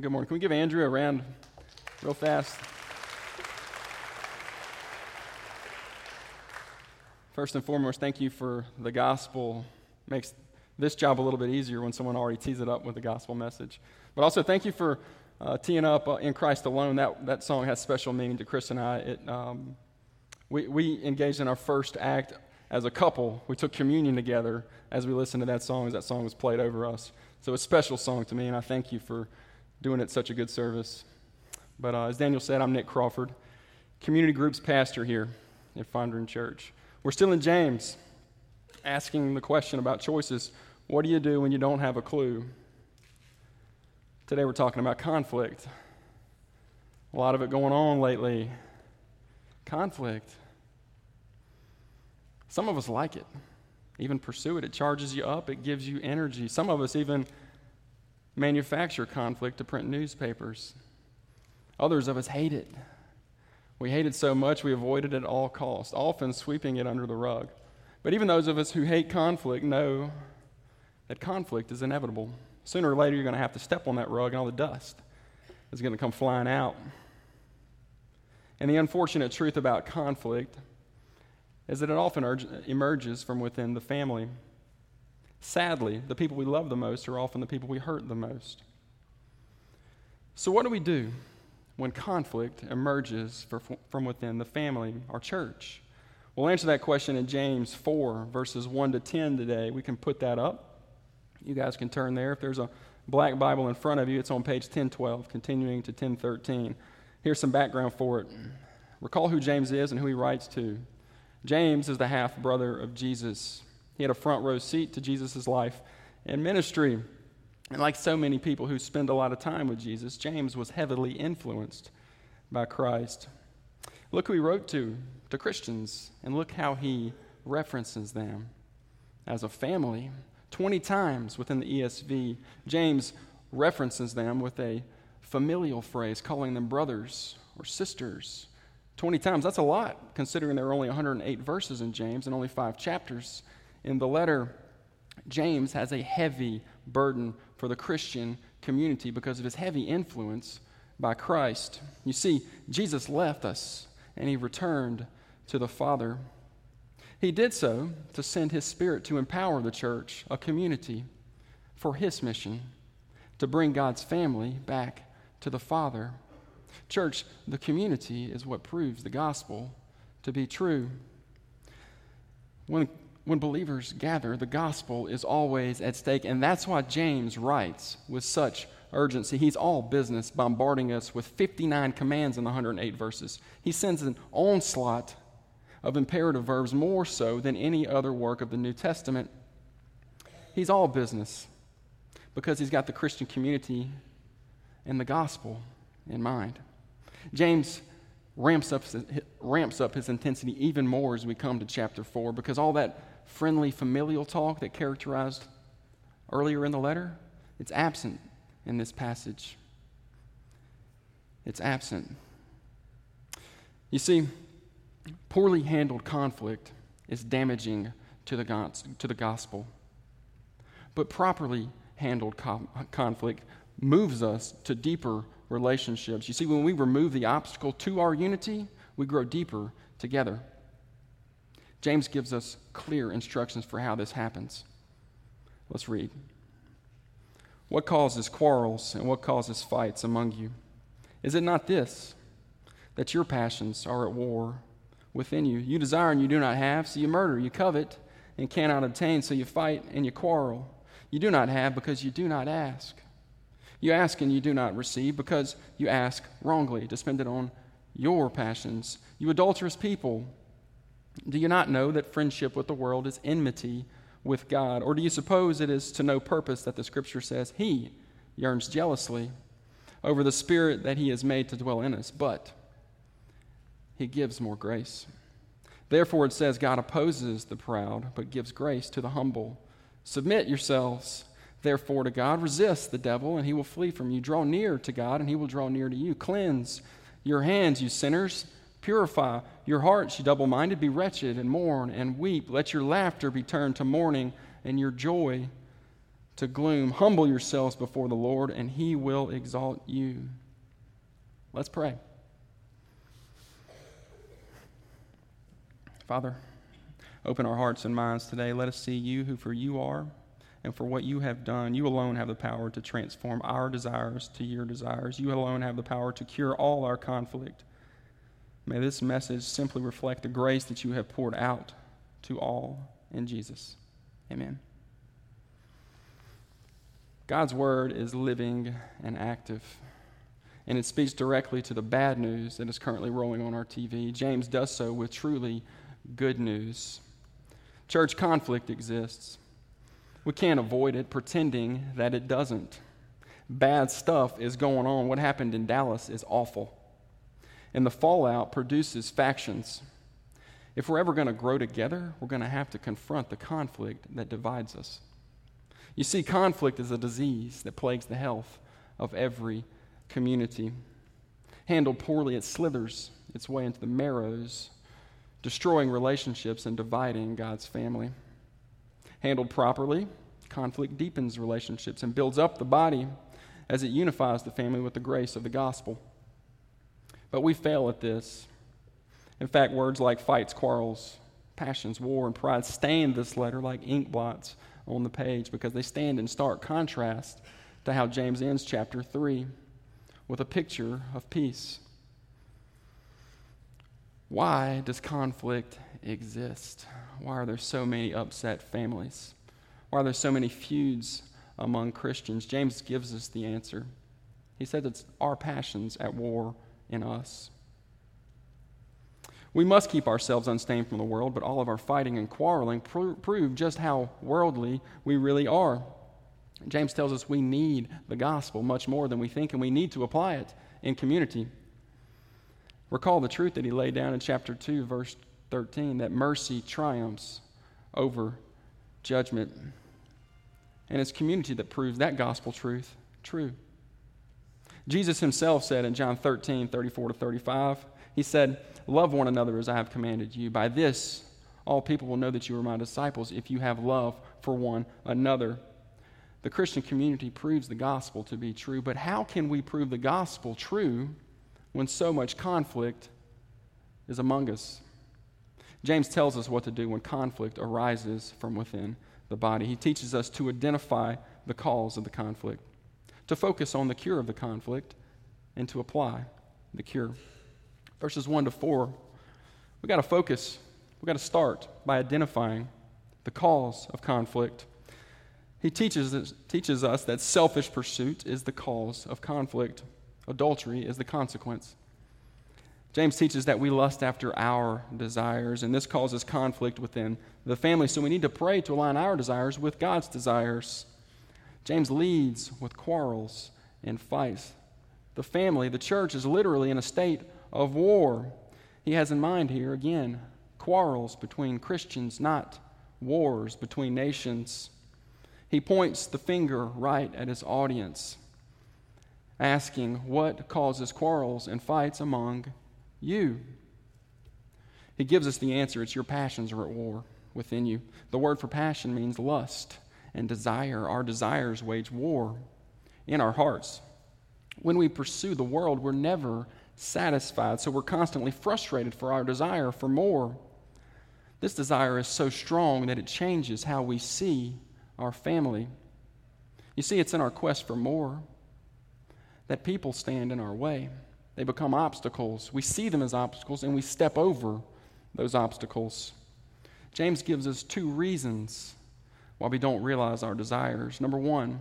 Good morning. Can we give Andrew a round real fast? First and foremost, thank you for the gospel. Makes this job a little bit easier when someone already tees it up with the gospel message. But also, thank you for uh, teeing up uh, in Christ alone. That, that song has special meaning to Chris and I. It, um, we, we engaged in our first act as a couple. We took communion together as we listened to that song, as that song was played over us. So it's a special song to me, and I thank you for doing it such a good service. But uh, as Daniel said, I'm Nick Crawford, community groups pastor here at Fondren Church. We're still in James, asking the question about choices. What do you do when you don't have a clue? Today we're talking about conflict. A lot of it going on lately. Conflict. Some of us like it, even pursue it. It charges you up, it gives you energy. Some of us even manufacture conflict to print newspapers. Others of us hate it. We hate it so much we avoid it at all costs, often sweeping it under the rug. But even those of us who hate conflict know that conflict is inevitable. Sooner or later, you're going to have to step on that rug, and all the dust is going to come flying out. And the unfortunate truth about conflict is that it often emerges from within the family. Sadly, the people we love the most are often the people we hurt the most. So, what do we do when conflict emerges from within the family, our church? We'll answer that question in James 4, verses 1 to 10 today. We can put that up. You guys can turn there. If there's a black Bible in front of you, it's on page 1012, continuing to 1013. Here's some background for it. Recall who James is and who he writes to. James is the half brother of Jesus. He had a front row seat to Jesus' life and ministry. And like so many people who spend a lot of time with Jesus, James was heavily influenced by Christ. Look who he wrote to, to Christians, and look how he references them as a family. 20 times within the ESV, James references them with a familial phrase, calling them brothers or sisters 20 times. That's a lot, considering there are only 108 verses in James and only five chapters in the letter. James has a heavy burden for the Christian community because of his heavy influence by Christ. You see, Jesus left us and he returned to the Father. He did so to send his Spirit to empower the church, a community, for his mission to bring God's family back to the Father. Church, the community is what proves the gospel to be true. When, when believers gather, the gospel is always at stake, and that's why James writes with such urgency. He's all business, bombarding us with 59 commands in the 108 verses. He sends an onslaught of imperative verbs more so than any other work of the New Testament. He's all business because he's got the Christian community and the gospel in mind. James ramps up, ramps up his intensity even more as we come to chapter 4 because all that friendly familial talk that characterized earlier in the letter, it's absent in this passage. It's absent. You see, poorly handled conflict is damaging to the, to the gospel. But properly handled conflict moves us to deeper relationships. You see, when we remove the obstacle to our unity, we grow deeper together. James gives us clear instructions for how this happens. Let's read. What causes quarrels and what causes fights among you? Is it not this, that your passions are at war within you? You desire and you do not have, so you murder. You covet and cannot obtain, so you fight and you quarrel. You do not have because you do not ask. You ask and you do not receive because you ask wrongly to spend it on your passions. You adulterous people, do you not know that friendship with the world is enmity with God? Or do you suppose it is to no purpose that the scripture says he yearns jealously over the spirit that he has made to dwell in us, but he gives more grace? Therefore, it says, God opposes the proud, but gives grace to the humble. Submit yourselves therefore to God. Resist the devil, and he will flee from you. Draw near to God, and he will draw near to you. Cleanse your hands, you sinners. Purify your hearts, you double minded. Be wretched and mourn and weep. Let your laughter be turned to mourning and your joy to gloom. Humble yourselves before the Lord, and he will exalt you. Let's pray. Father, open our hearts and minds today. Let us see you who for you are and for what you have done. You alone have the power to transform our desires to your desires. You alone have the power to cure all our conflict. May this message simply reflect the grace that you have poured out to all in Jesus. Amen. God's word is living and active, and it speaks directly to the bad news that is currently rolling on our TV. James does so with truly good news. Church conflict exists. We can't avoid it pretending that it doesn't. Bad stuff is going on. What happened in Dallas is awful and the fallout produces factions. If we're ever going to grow together, we're going to have to confront the conflict that divides us. You see, conflict is a disease that plagues the health of every community. Handled poorly, it slithers its way into the marrows, destroying relationships and dividing God's family. Handled properly, conflict deepens relationships and builds up the body as it unifies the family with the grace of the gospel. But we fail at this. In fact, words like fights, quarrels, passions, war, and pride stain this letter like ink blots on the page because they stand in stark contrast to how James ends chapter 3 with a picture of peace. Why does conflict exist? Why are there so many upset families? Why are there so many feuds among Christians? James gives us the answer. He said it's our passions at war in us. We must keep ourselves unstained from the world, but all of our fighting and quarreling pro- prove just how worldly we really are. James tells us we need the gospel much more than we think, and we need to apply it in community. Recall the truth that he laid down in chapter 2, verse 13 that mercy triumphs over judgment. And it's community that proves that gospel truth true. Jesus himself said in John 13, 34 to 35, He said, Love one another as I have commanded you. By this, all people will know that you are my disciples if you have love for one another. The Christian community proves the gospel to be true, but how can we prove the gospel true when so much conflict is among us? James tells us what to do when conflict arises from within the body. He teaches us to identify the cause of the conflict to focus on the cure of the conflict and to apply the cure. Verses 1 to 4, we got to focus, we got to start by identifying the cause of conflict. He teaches us, teaches us that selfish pursuit is the cause of conflict, adultery is the consequence. James teaches that we lust after our desires, and this causes conflict within the family. So we need to pray to align our desires with God's desires. James leads with quarrels and fights. The family, the church, is literally in a state of war. He has in mind here, again, quarrels between Christians, not wars between nations. He points the finger right at his audience, asking, What causes quarrels and fights among you? He gives us the answer it's your passions are at war within you. The word for passion means lust and desire. Our desires wage war in our hearts. When we pursue the world, we're never satisfied, so we're constantly frustrated for our desire for more. This desire is so strong that it changes how we see our family. You see, it's in our quest for more that people stand in our way. They become obstacles. We see them as obstacles and we step over those obstacles. James gives us two reasons why we don't realize our desires. Number one,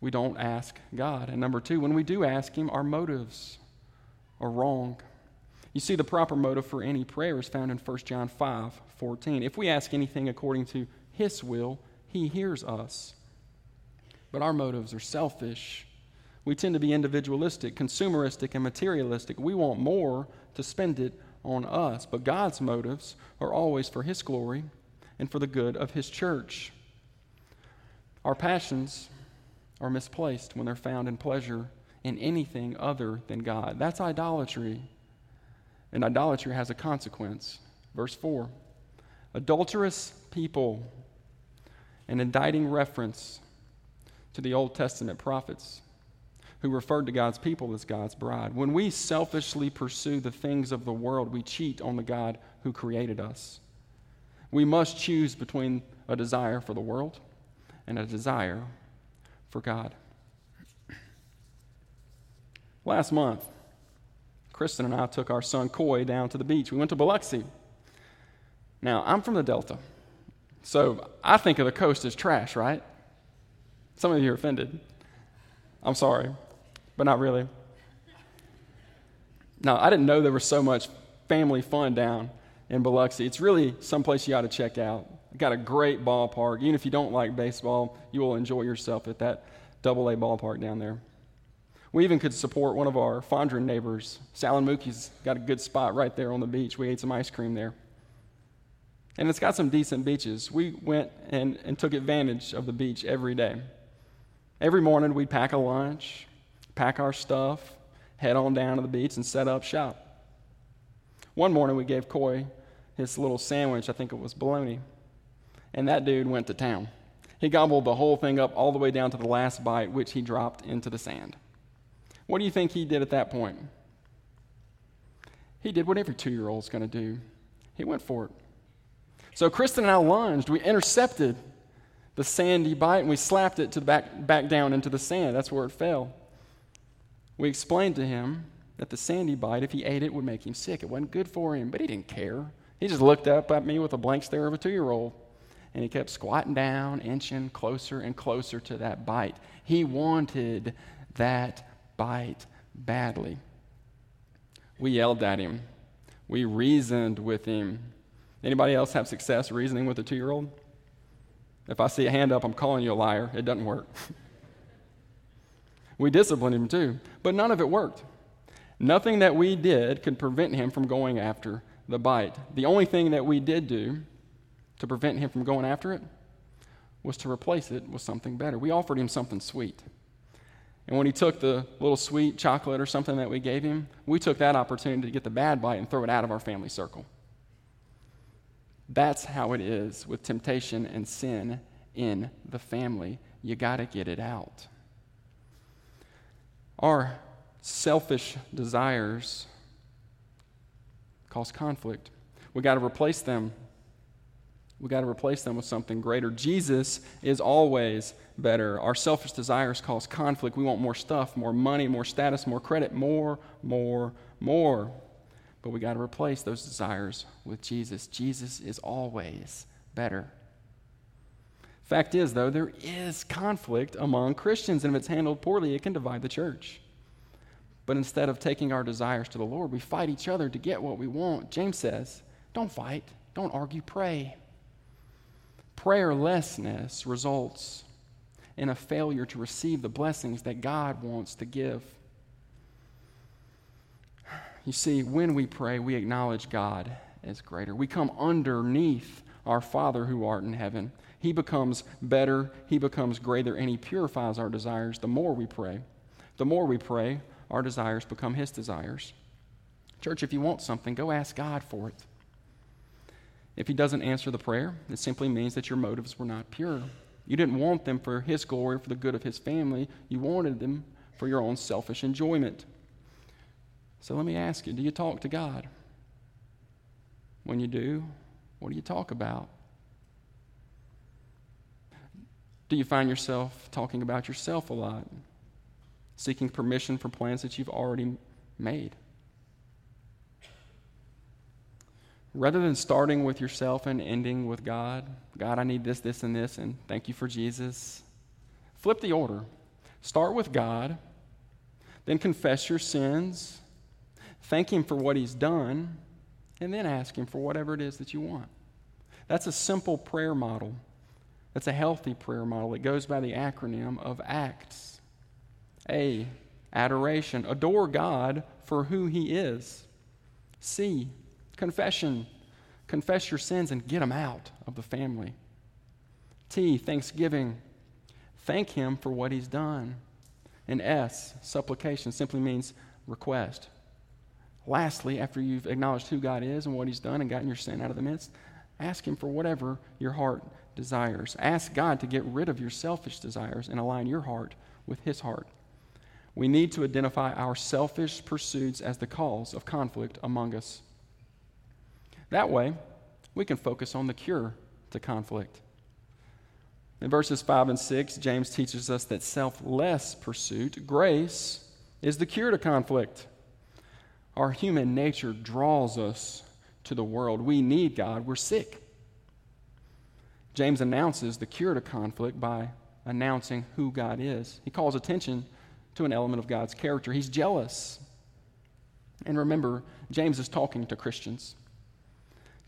we don't ask God. And number two, when we do ask Him, our motives are wrong. You see, the proper motive for any prayer is found in 1 John 5 14. If we ask anything according to His will, He hears us. But our motives are selfish. We tend to be individualistic, consumeristic, and materialistic. We want more to spend it on us. But God's motives are always for His glory and for the good of His church. Our passions are misplaced when they're found in pleasure in anything other than God. That's idolatry. And idolatry has a consequence. Verse 4 Adulterous people, an indicting reference to the Old Testament prophets who referred to God's people as God's bride. When we selfishly pursue the things of the world, we cheat on the God who created us. We must choose between a desire for the world and a desire for God. Last month, Kristen and I took our son Coy down to the beach. We went to Biloxi. Now, I'm from the Delta, so I think of the coast as trash, right? Some of you are offended. I'm sorry, but not really. No, I didn't know there was so much family fun down in Biloxi. It's really someplace you ought to check out. Got a great ballpark. Even if you don't like baseball, you will enjoy yourself at that double A ballpark down there. We even could support one of our Fondren neighbors. Sal and Mookie's got a good spot right there on the beach. We ate some ice cream there. And it's got some decent beaches. We went and, and took advantage of the beach every day. Every morning we'd pack a lunch, pack our stuff, head on down to the beach and set up shop. One morning we gave Coy his little sandwich, I think it was bologna, and that dude went to town. He gobbled the whole thing up all the way down to the last bite, which he dropped into the sand. What do you think he did at that point? He did what every two year old's going to do. He went for it. So Kristen and I lunged. We intercepted the sandy bite and we slapped it to back, back down into the sand. That's where it fell. We explained to him that the sandy bite, if he ate it, would make him sick. It wasn't good for him, but he didn't care. He just looked up at me with a blank stare of a two year old. And he kept squatting down, inching closer and closer to that bite. He wanted that bite badly. We yelled at him. We reasoned with him. Anybody else have success reasoning with a two year old? If I see a hand up, I'm calling you a liar. It doesn't work. we disciplined him too, but none of it worked. Nothing that we did could prevent him from going after the bite. The only thing that we did do to prevent him from going after it was to replace it with something better. We offered him something sweet. And when he took the little sweet chocolate or something that we gave him, we took that opportunity to get the bad bite and throw it out of our family circle. That's how it is with temptation and sin in the family. You got to get it out. Our selfish desires cause conflict. We got to replace them. We got to replace them with something greater. Jesus is always better. Our selfish desires cause conflict. We want more stuff, more money, more status, more credit, more, more, more. But we got to replace those desires with Jesus. Jesus is always better. Fact is, though, there is conflict among Christians, and if it's handled poorly, it can divide the church. But instead of taking our desires to the Lord, we fight each other to get what we want. James says, don't fight, don't argue, pray. Prayerlessness results in a failure to receive the blessings that God wants to give. You see, when we pray, we acknowledge God as greater. We come underneath our Father who art in heaven. He becomes better, He becomes greater, and He purifies our desires the more we pray. The more we pray, our desires become His desires. Church, if you want something, go ask God for it. If He doesn't answer the prayer, it simply means that your motives were not pure. You didn't want them for His glory, or for the good of His family. You wanted them for your own selfish enjoyment. So let me ask you do you talk to God? When you do, what do you talk about? Do you find yourself talking about yourself a lot? Seeking permission for plans that you've already made. Rather than starting with yourself and ending with God, God, I need this, this, and this, and thank you for Jesus, flip the order. Start with God, then confess your sins, thank Him for what He's done, and then ask Him for whatever it is that you want. That's a simple prayer model. That's a healthy prayer model. It goes by the acronym of ACTS. A. Adoration. Adore God for who He is. C. Confession. Confess your sins and get them out of the family. T. Thanksgiving. Thank Him for what He's done. And S. Supplication simply means request. Lastly, after you've acknowledged who God is and what He's done and gotten your sin out of the midst, ask Him for whatever your heart desires. Ask God to get rid of your selfish desires and align your heart with His heart. We need to identify our selfish pursuits as the cause of conflict among us. That way, we can focus on the cure to conflict. In verses 5 and 6, James teaches us that selfless pursuit, grace, is the cure to conflict. Our human nature draws us to the world. We need God. We're sick. James announces the cure to conflict by announcing who God is. He calls attention to an element of God's character. He's jealous. And remember, James is talking to Christians.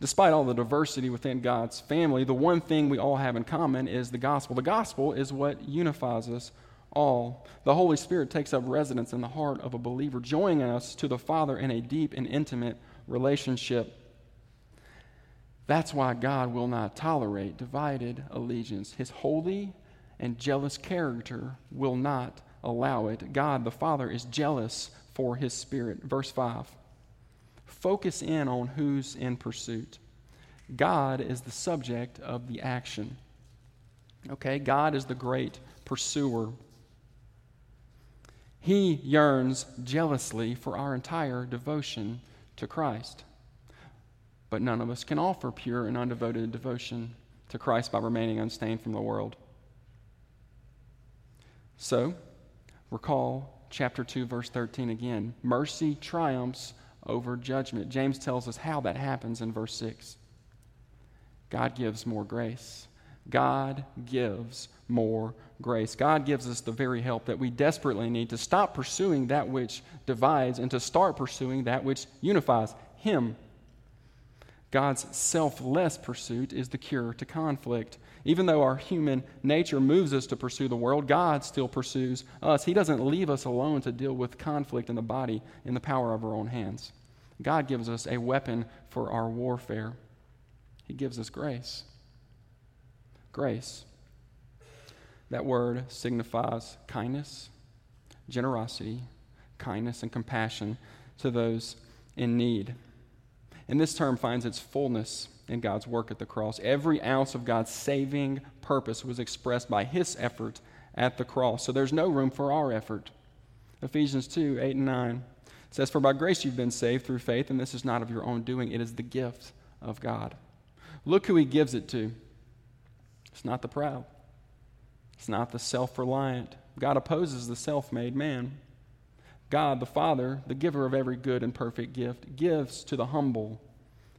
Despite all the diversity within God's family, the one thing we all have in common is the gospel. The gospel is what unifies us all. The Holy Spirit takes up residence in the heart of a believer, joining us to the Father in a deep and intimate relationship. That's why God will not tolerate divided allegiance. His holy and jealous character will not allow it. God the Father is jealous for his Spirit. Verse 5 focus in on who's in pursuit. God is the subject of the action. Okay, God is the great pursuer. He yearns jealously for our entire devotion to Christ. But none of us can offer pure and undevoted devotion to Christ by remaining unstained from the world. So, recall chapter 2, verse 13 again. Mercy triumphs over judgment. James tells us how that happens in verse 6. God gives more grace. God gives more grace. God gives us the very help that we desperately need to stop pursuing that which divides and to start pursuing that which unifies Him. God's selfless pursuit is the cure to conflict. Even though our human nature moves us to pursue the world, God still pursues us. He doesn't leave us alone to deal with conflict in the body in the power of our own hands. God gives us a weapon for our warfare. He gives us grace. Grace. That word signifies kindness, generosity, kindness, and compassion to those in need. And this term finds its fullness in God's work at the cross. Every ounce of God's saving purpose was expressed by his effort at the cross. So there's no room for our effort. Ephesians 2 8 and 9 says, For by grace you've been saved through faith, and this is not of your own doing, it is the gift of God. Look who he gives it to. It's not the proud, it's not the self reliant. God opposes the self made man. God, the Father, the giver of every good and perfect gift, gives to the humble,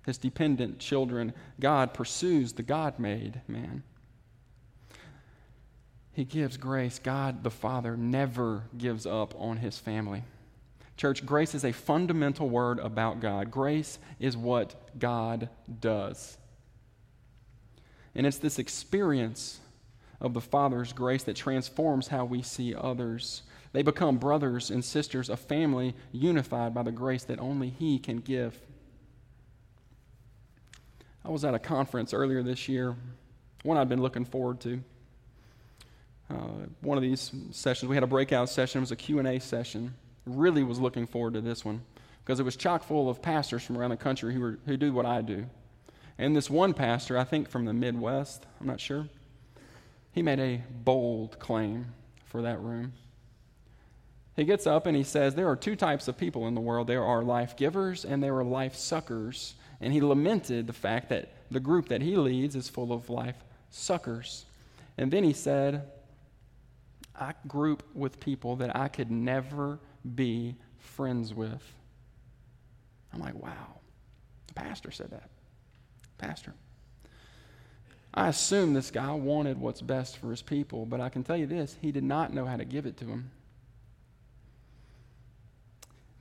his dependent children. God pursues the God made man. He gives grace. God, the Father, never gives up on his family. Church, grace is a fundamental word about God. Grace is what God does. And it's this experience of the Father's grace that transforms how we see others. They become brothers and sisters, a family unified by the grace that only He can give. I was at a conference earlier this year, one I'd been looking forward to. Uh, one of these sessions, we had a breakout session. It was a Q&A session. Really was looking forward to this one because it was chock full of pastors from around the country who, were, who do what I do. And this one pastor, I think from the Midwest, I'm not sure, he made a bold claim for that room. He gets up and he says, There are two types of people in the world there are life givers and there are life suckers. And he lamented the fact that the group that he leads is full of life suckers. And then he said, I group with people that I could never be friends with. I'm like, wow. The pastor said that. Pastor. I assume this guy wanted what's best for his people, but I can tell you this he did not know how to give it to them.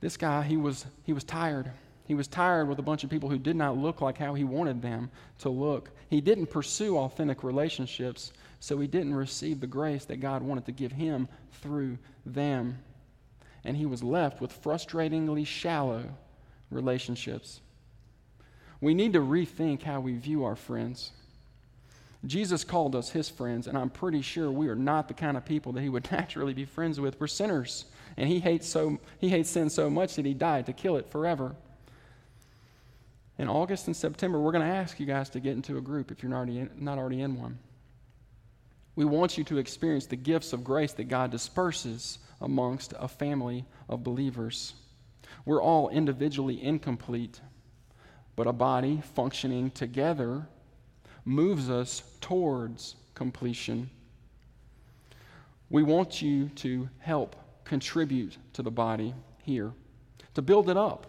This guy, he was, he was tired. He was tired with a bunch of people who did not look like how he wanted them to look. He didn't pursue authentic relationships, so he didn't receive the grace that God wanted to give him through them. And he was left with frustratingly shallow relationships. We need to rethink how we view our friends. Jesus called us his friends, and I'm pretty sure we are not the kind of people that he would naturally be friends with. We're sinners. And he hates, so, he hates sin so much that he died to kill it forever. In August and September, we're going to ask you guys to get into a group if you're not already in, not already in one. We want you to experience the gifts of grace that God disperses amongst a family of believers. We're all individually incomplete, but a body functioning together moves us towards completion. We want you to help contribute to the body here, to build it up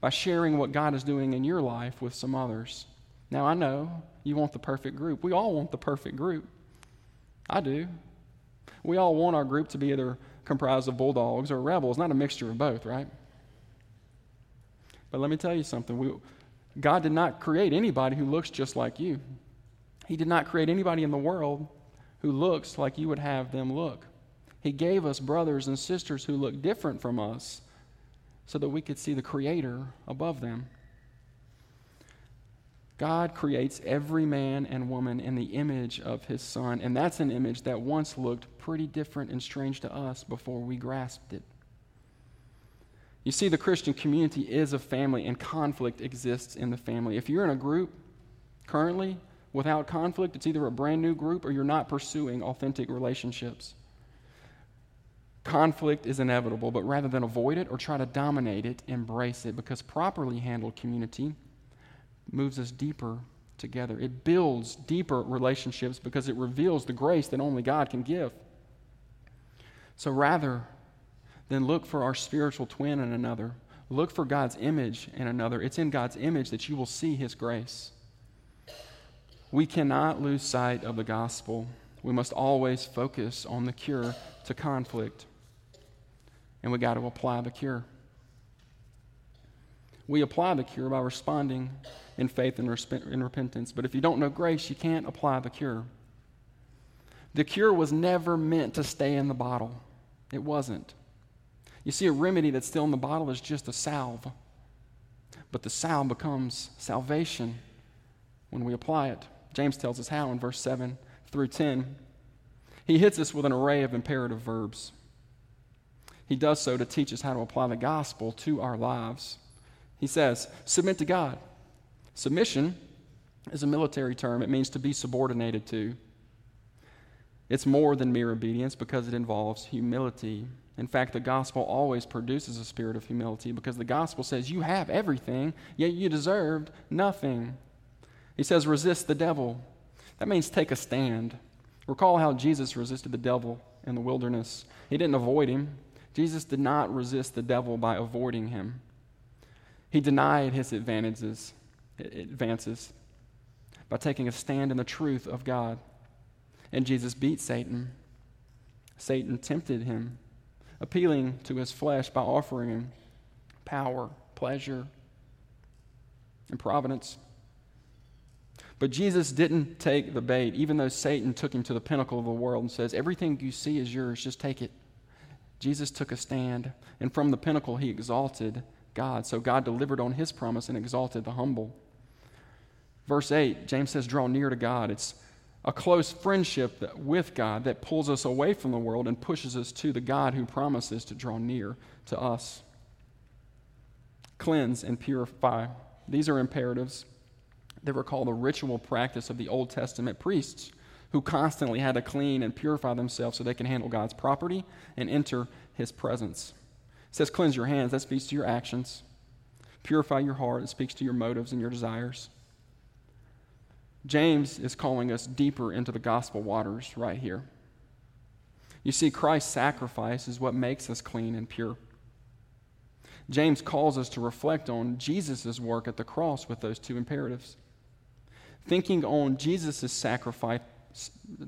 by sharing what God is doing in your life with some others. Now, I know you want the perfect group. We all want the perfect group. I do. We all want our group to be either comprised of bulldogs or rebels, not a mixture of both, right? But let me tell you something. We, God did not create anybody who looks just like you. He did not create anybody in the world who looks like you would have them look. He gave us brothers and sisters who look different from us so that we could see the Creator above them. God creates every man and woman in the image of his Son, and that's an image that once looked pretty different and strange to us before we grasped it. You see, the Christian community is a family, and conflict exists in the family. If you're in a group currently without conflict, it's either a brand new group or you're not pursuing authentic relationships. Conflict is inevitable, but rather than avoid it or try to dominate it, embrace it because properly handled community moves us deeper together. It builds deeper relationships because it reveals the grace that only God can give. So rather than look for our spiritual twin in another, look for God's image in another. It's in God's image that you will see His grace. We cannot lose sight of the gospel. We must always focus on the cure to conflict. And we got to apply the cure. We apply the cure by responding in faith and in repentance. But if you don't know grace, you can't apply the cure. The cure was never meant to stay in the bottle, it wasn't. You see, a remedy that's still in the bottle is just a salve. But the salve becomes salvation when we apply it. James tells us how in verse 7 through 10. He hits us with an array of imperative verbs. He does so to teach us how to apply the gospel to our lives. He says, Submit to God. Submission is a military term, it means to be subordinated to. It's more than mere obedience because it involves humility. In fact, the gospel always produces a spirit of humility because the gospel says you have everything, yet you deserved nothing. He says, resist the devil. That means take a stand. Recall how Jesus resisted the devil in the wilderness. He didn't avoid him. Jesus did not resist the devil by avoiding him. He denied his advantages advances by taking a stand in the truth of God. And Jesus beat Satan. Satan tempted him, appealing to his flesh by offering him power, pleasure, and providence. But Jesus didn't take the bait, even though Satan took him to the pinnacle of the world and says, Everything you see is yours, just take it. Jesus took a stand, and from the pinnacle, he exalted God. So God delivered on his promise and exalted the humble. Verse 8, James says, draw near to God. It's a close friendship that, with God that pulls us away from the world and pushes us to the God who promises to draw near to us. Cleanse and purify. These are imperatives. They recall the ritual practice of the Old Testament priests who constantly had to clean and purify themselves so they can handle God's property and enter his presence. It says, cleanse your hands. That speaks to your actions. Purify your heart. It speaks to your motives and your desires. James is calling us deeper into the gospel waters right here. You see, Christ's sacrifice is what makes us clean and pure. James calls us to reflect on Jesus' work at the cross with those two imperatives. Thinking on Jesus' sacrifice,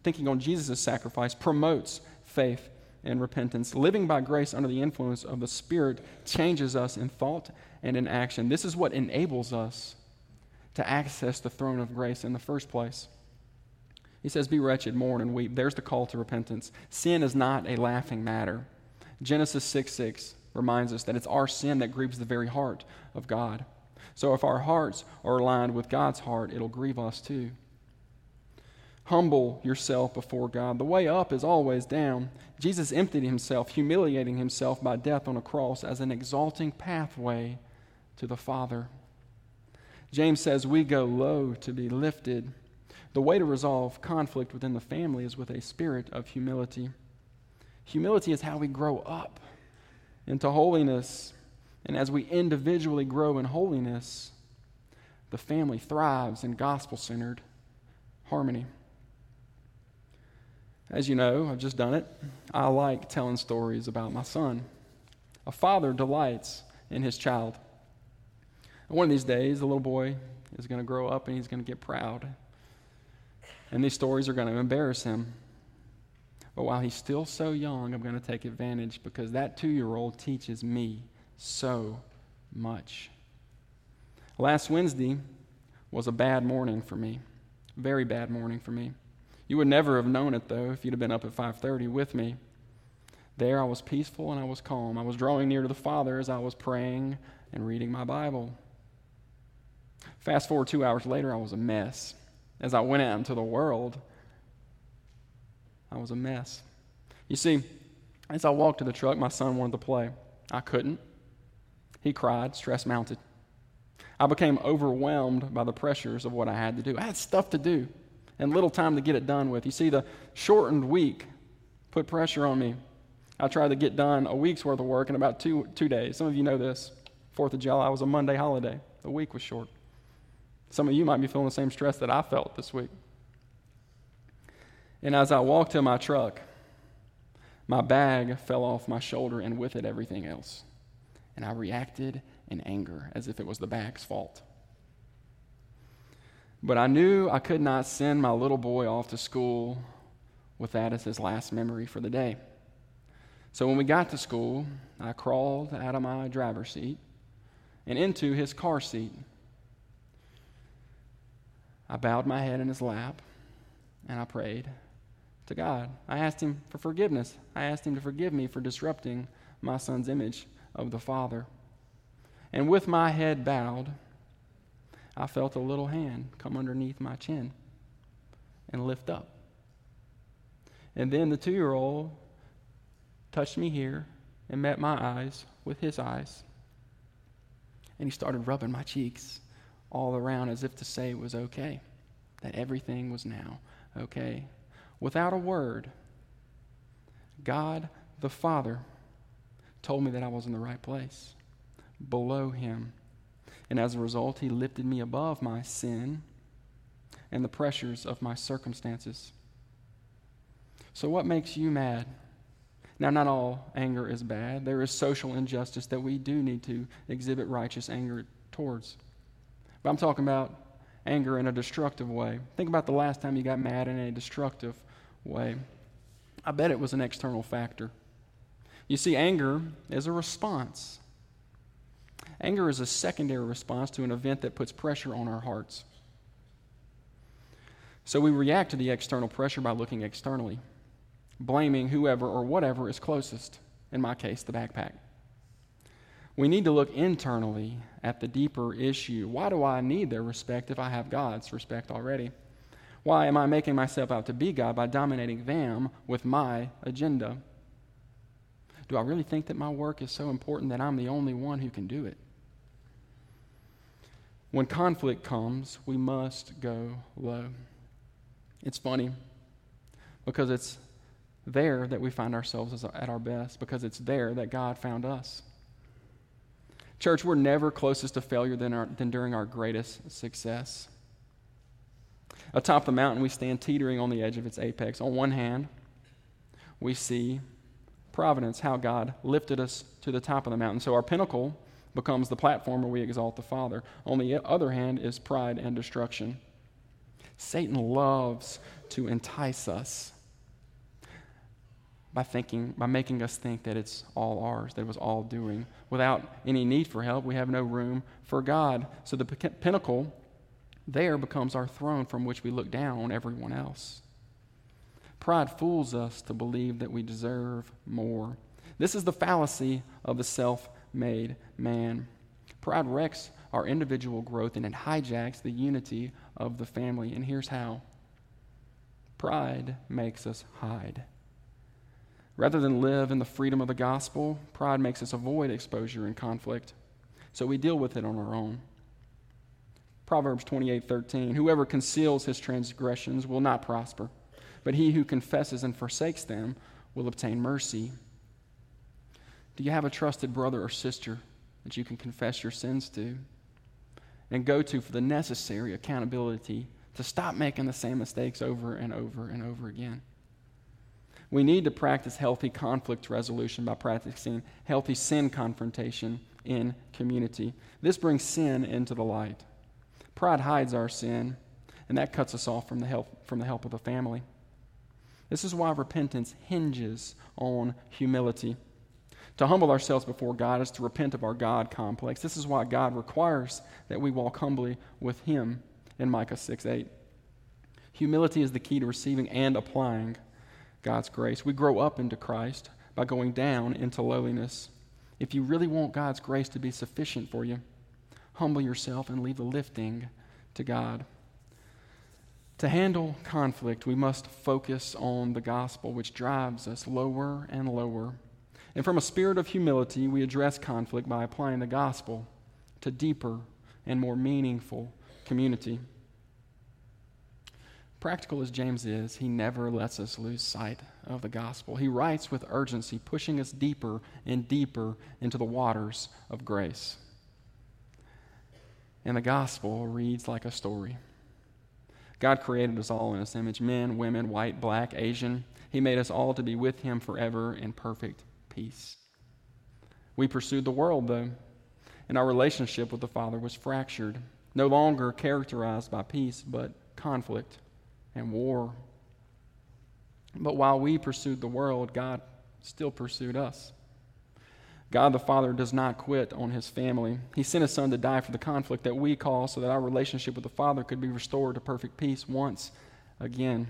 thinking on Jesus' sacrifice promotes faith and repentance. Living by grace under the influence of the Spirit changes us in thought and in action. This is what enables us to access the throne of grace in the first place. He says, Be wretched, mourn, and weep. There's the call to repentance. Sin is not a laughing matter. Genesis 6 6 reminds us that it's our sin that grieves the very heart of God. So if our hearts are aligned with God's heart, it'll grieve us too. Humble yourself before God. The way up is always down. Jesus emptied himself, humiliating himself by death on a cross as an exalting pathway to the Father. James says we go low to be lifted. The way to resolve conflict within the family is with a spirit of humility. Humility is how we grow up into holiness. And as we individually grow in holiness, the family thrives in gospel centered harmony. As you know, I've just done it. I like telling stories about my son. A father delights in his child. And one of these days, the little boy is going to grow up and he's going to get proud. And these stories are going to embarrass him. But while he's still so young, I'm going to take advantage because that two year old teaches me so much. Last Wednesday was a bad morning for me. Very bad morning for me. You would never have known it though if you'd have been up at 5:30 with me. There I was peaceful and I was calm. I was drawing near to the Father as I was praying and reading my Bible. Fast forward 2 hours later, I was a mess. As I went out into the world, I was a mess. You see, as I walked to the truck, my son wanted to play. I couldn't. He cried, stress mounted. I became overwhelmed by the pressures of what I had to do. I had stuff to do and little time to get it done with. You see, the shortened week put pressure on me. I tried to get done a week's worth of work in about two, two days. Some of you know this. Fourth of July was a Monday holiday, the week was short. Some of you might be feeling the same stress that I felt this week. And as I walked to my truck, my bag fell off my shoulder and with it everything else. And I reacted in anger as if it was the bag's fault. But I knew I could not send my little boy off to school with that as his last memory for the day. So when we got to school, I crawled out of my driver's seat and into his car seat. I bowed my head in his lap and I prayed to God. I asked him for forgiveness. I asked him to forgive me for disrupting my son's image of the Father. And with my head bowed, I felt a little hand come underneath my chin and lift up. And then the two year old touched me here and met my eyes with his eyes. And he started rubbing my cheeks all around as if to say it was okay, that everything was now okay. Without a word, God the Father told me that I was in the right place, below Him. And as a result, He lifted me above my sin and the pressures of my circumstances. So, what makes you mad? Now, not all anger is bad. There is social injustice that we do need to exhibit righteous anger towards. But I'm talking about anger in a destructive way. Think about the last time you got mad in a destructive way. I bet it was an external factor. You see, anger is a response. Anger is a secondary response to an event that puts pressure on our hearts. So we react to the external pressure by looking externally blaming whoever or whatever is closest, in my case, the backpack. We need to look internally at the deeper issue. Why do I need their respect if I have God's respect already? Why am I making myself out to be God by dominating them with my agenda? Do I really think that my work is so important that I'm the only one who can do it? When conflict comes, we must go low. It's funny because it's there that we find ourselves at our best because it's there that God found us. Church, we're never closest to failure than, our, than during our greatest success. Atop the mountain, we stand teetering on the edge of its apex. On one hand, we see providence, how God lifted us to the top of the mountain. So our pinnacle becomes the platform where we exalt the Father. On the other hand is pride and destruction. Satan loves to entice us by thinking by making us think that it's all ours that it was all doing. Without any need for help we have no room for god. So the pinnacle there becomes our throne from which we look down on everyone else. Pride fools us to believe that we deserve more. This is the fallacy of the self-made man. Pride wrecks our individual growth and it hijacks the unity of the family. And here's how. Pride makes us hide Rather than live in the freedom of the gospel, pride makes us avoid exposure and conflict. So we deal with it on our own. Proverbs 28 13. Whoever conceals his transgressions will not prosper, but he who confesses and forsakes them will obtain mercy. Do you have a trusted brother or sister that you can confess your sins to and go to for the necessary accountability to stop making the same mistakes over and over and over again? We need to practice healthy conflict resolution by practicing healthy sin confrontation in community. This brings sin into the light. Pride hides our sin, and that cuts us off from the help, from the help of the family. This is why repentance hinges on humility. To humble ourselves before God is to repent of our God complex. This is why God requires that we walk humbly with Him in Micah 6 8. Humility is the key to receiving and applying God's grace. We grow up into Christ by going down into lowliness. If you really want God's grace to be sufficient for you, humble yourself and leave the lifting to God. To handle conflict, we must focus on the gospel, which drives us lower and lower. And from a spirit of humility, we address conflict by applying the gospel to deeper and more meaningful community. Practical as James is, he never lets us lose sight of the gospel. He writes with urgency, pushing us deeper and deeper into the waters of grace. And the gospel reads like a story. God created us all in his image men, women, white, black, Asian. He made us all to be with him forever in perfect peace. We pursued the world, though, and our relationship with the Father was fractured, no longer characterized by peace, but conflict and war. But while we pursued the world, God still pursued us. God the Father does not quit on his family. He sent his Son to die for the conflict that we cause so that our relationship with the Father could be restored to perfect peace once again.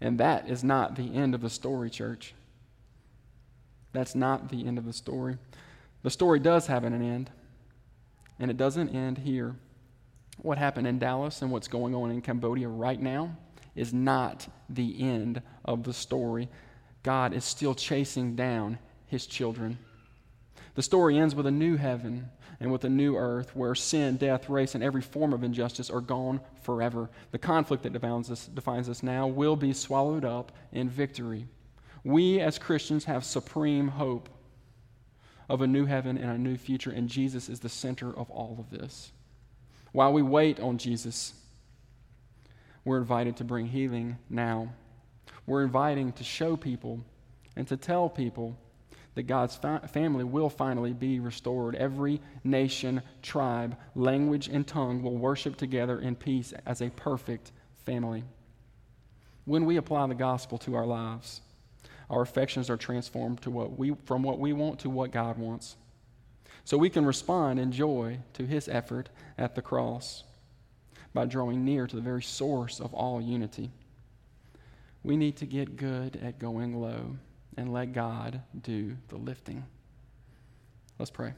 And that is not the end of the story, church. That's not the end of the story. The story does have an end, and it doesn't end here what happened in Dallas and what's going on in Cambodia right now is not the end of the story. God is still chasing down his children. The story ends with a new heaven and with a new earth where sin, death, race, and every form of injustice are gone forever. The conflict that defines us, defines us now will be swallowed up in victory. We as Christians have supreme hope of a new heaven and a new future, and Jesus is the center of all of this. While we wait on Jesus, we're invited to bring healing now. We're inviting to show people and to tell people that God's fa- family will finally be restored. Every nation, tribe, language, and tongue will worship together in peace as a perfect family. When we apply the gospel to our lives, our affections are transformed to what we, from what we want to what God wants so we can respond in joy to his effort at the cross by drawing near to the very source of all unity. We need to get good at going low and let God do the lifting. Let's pray.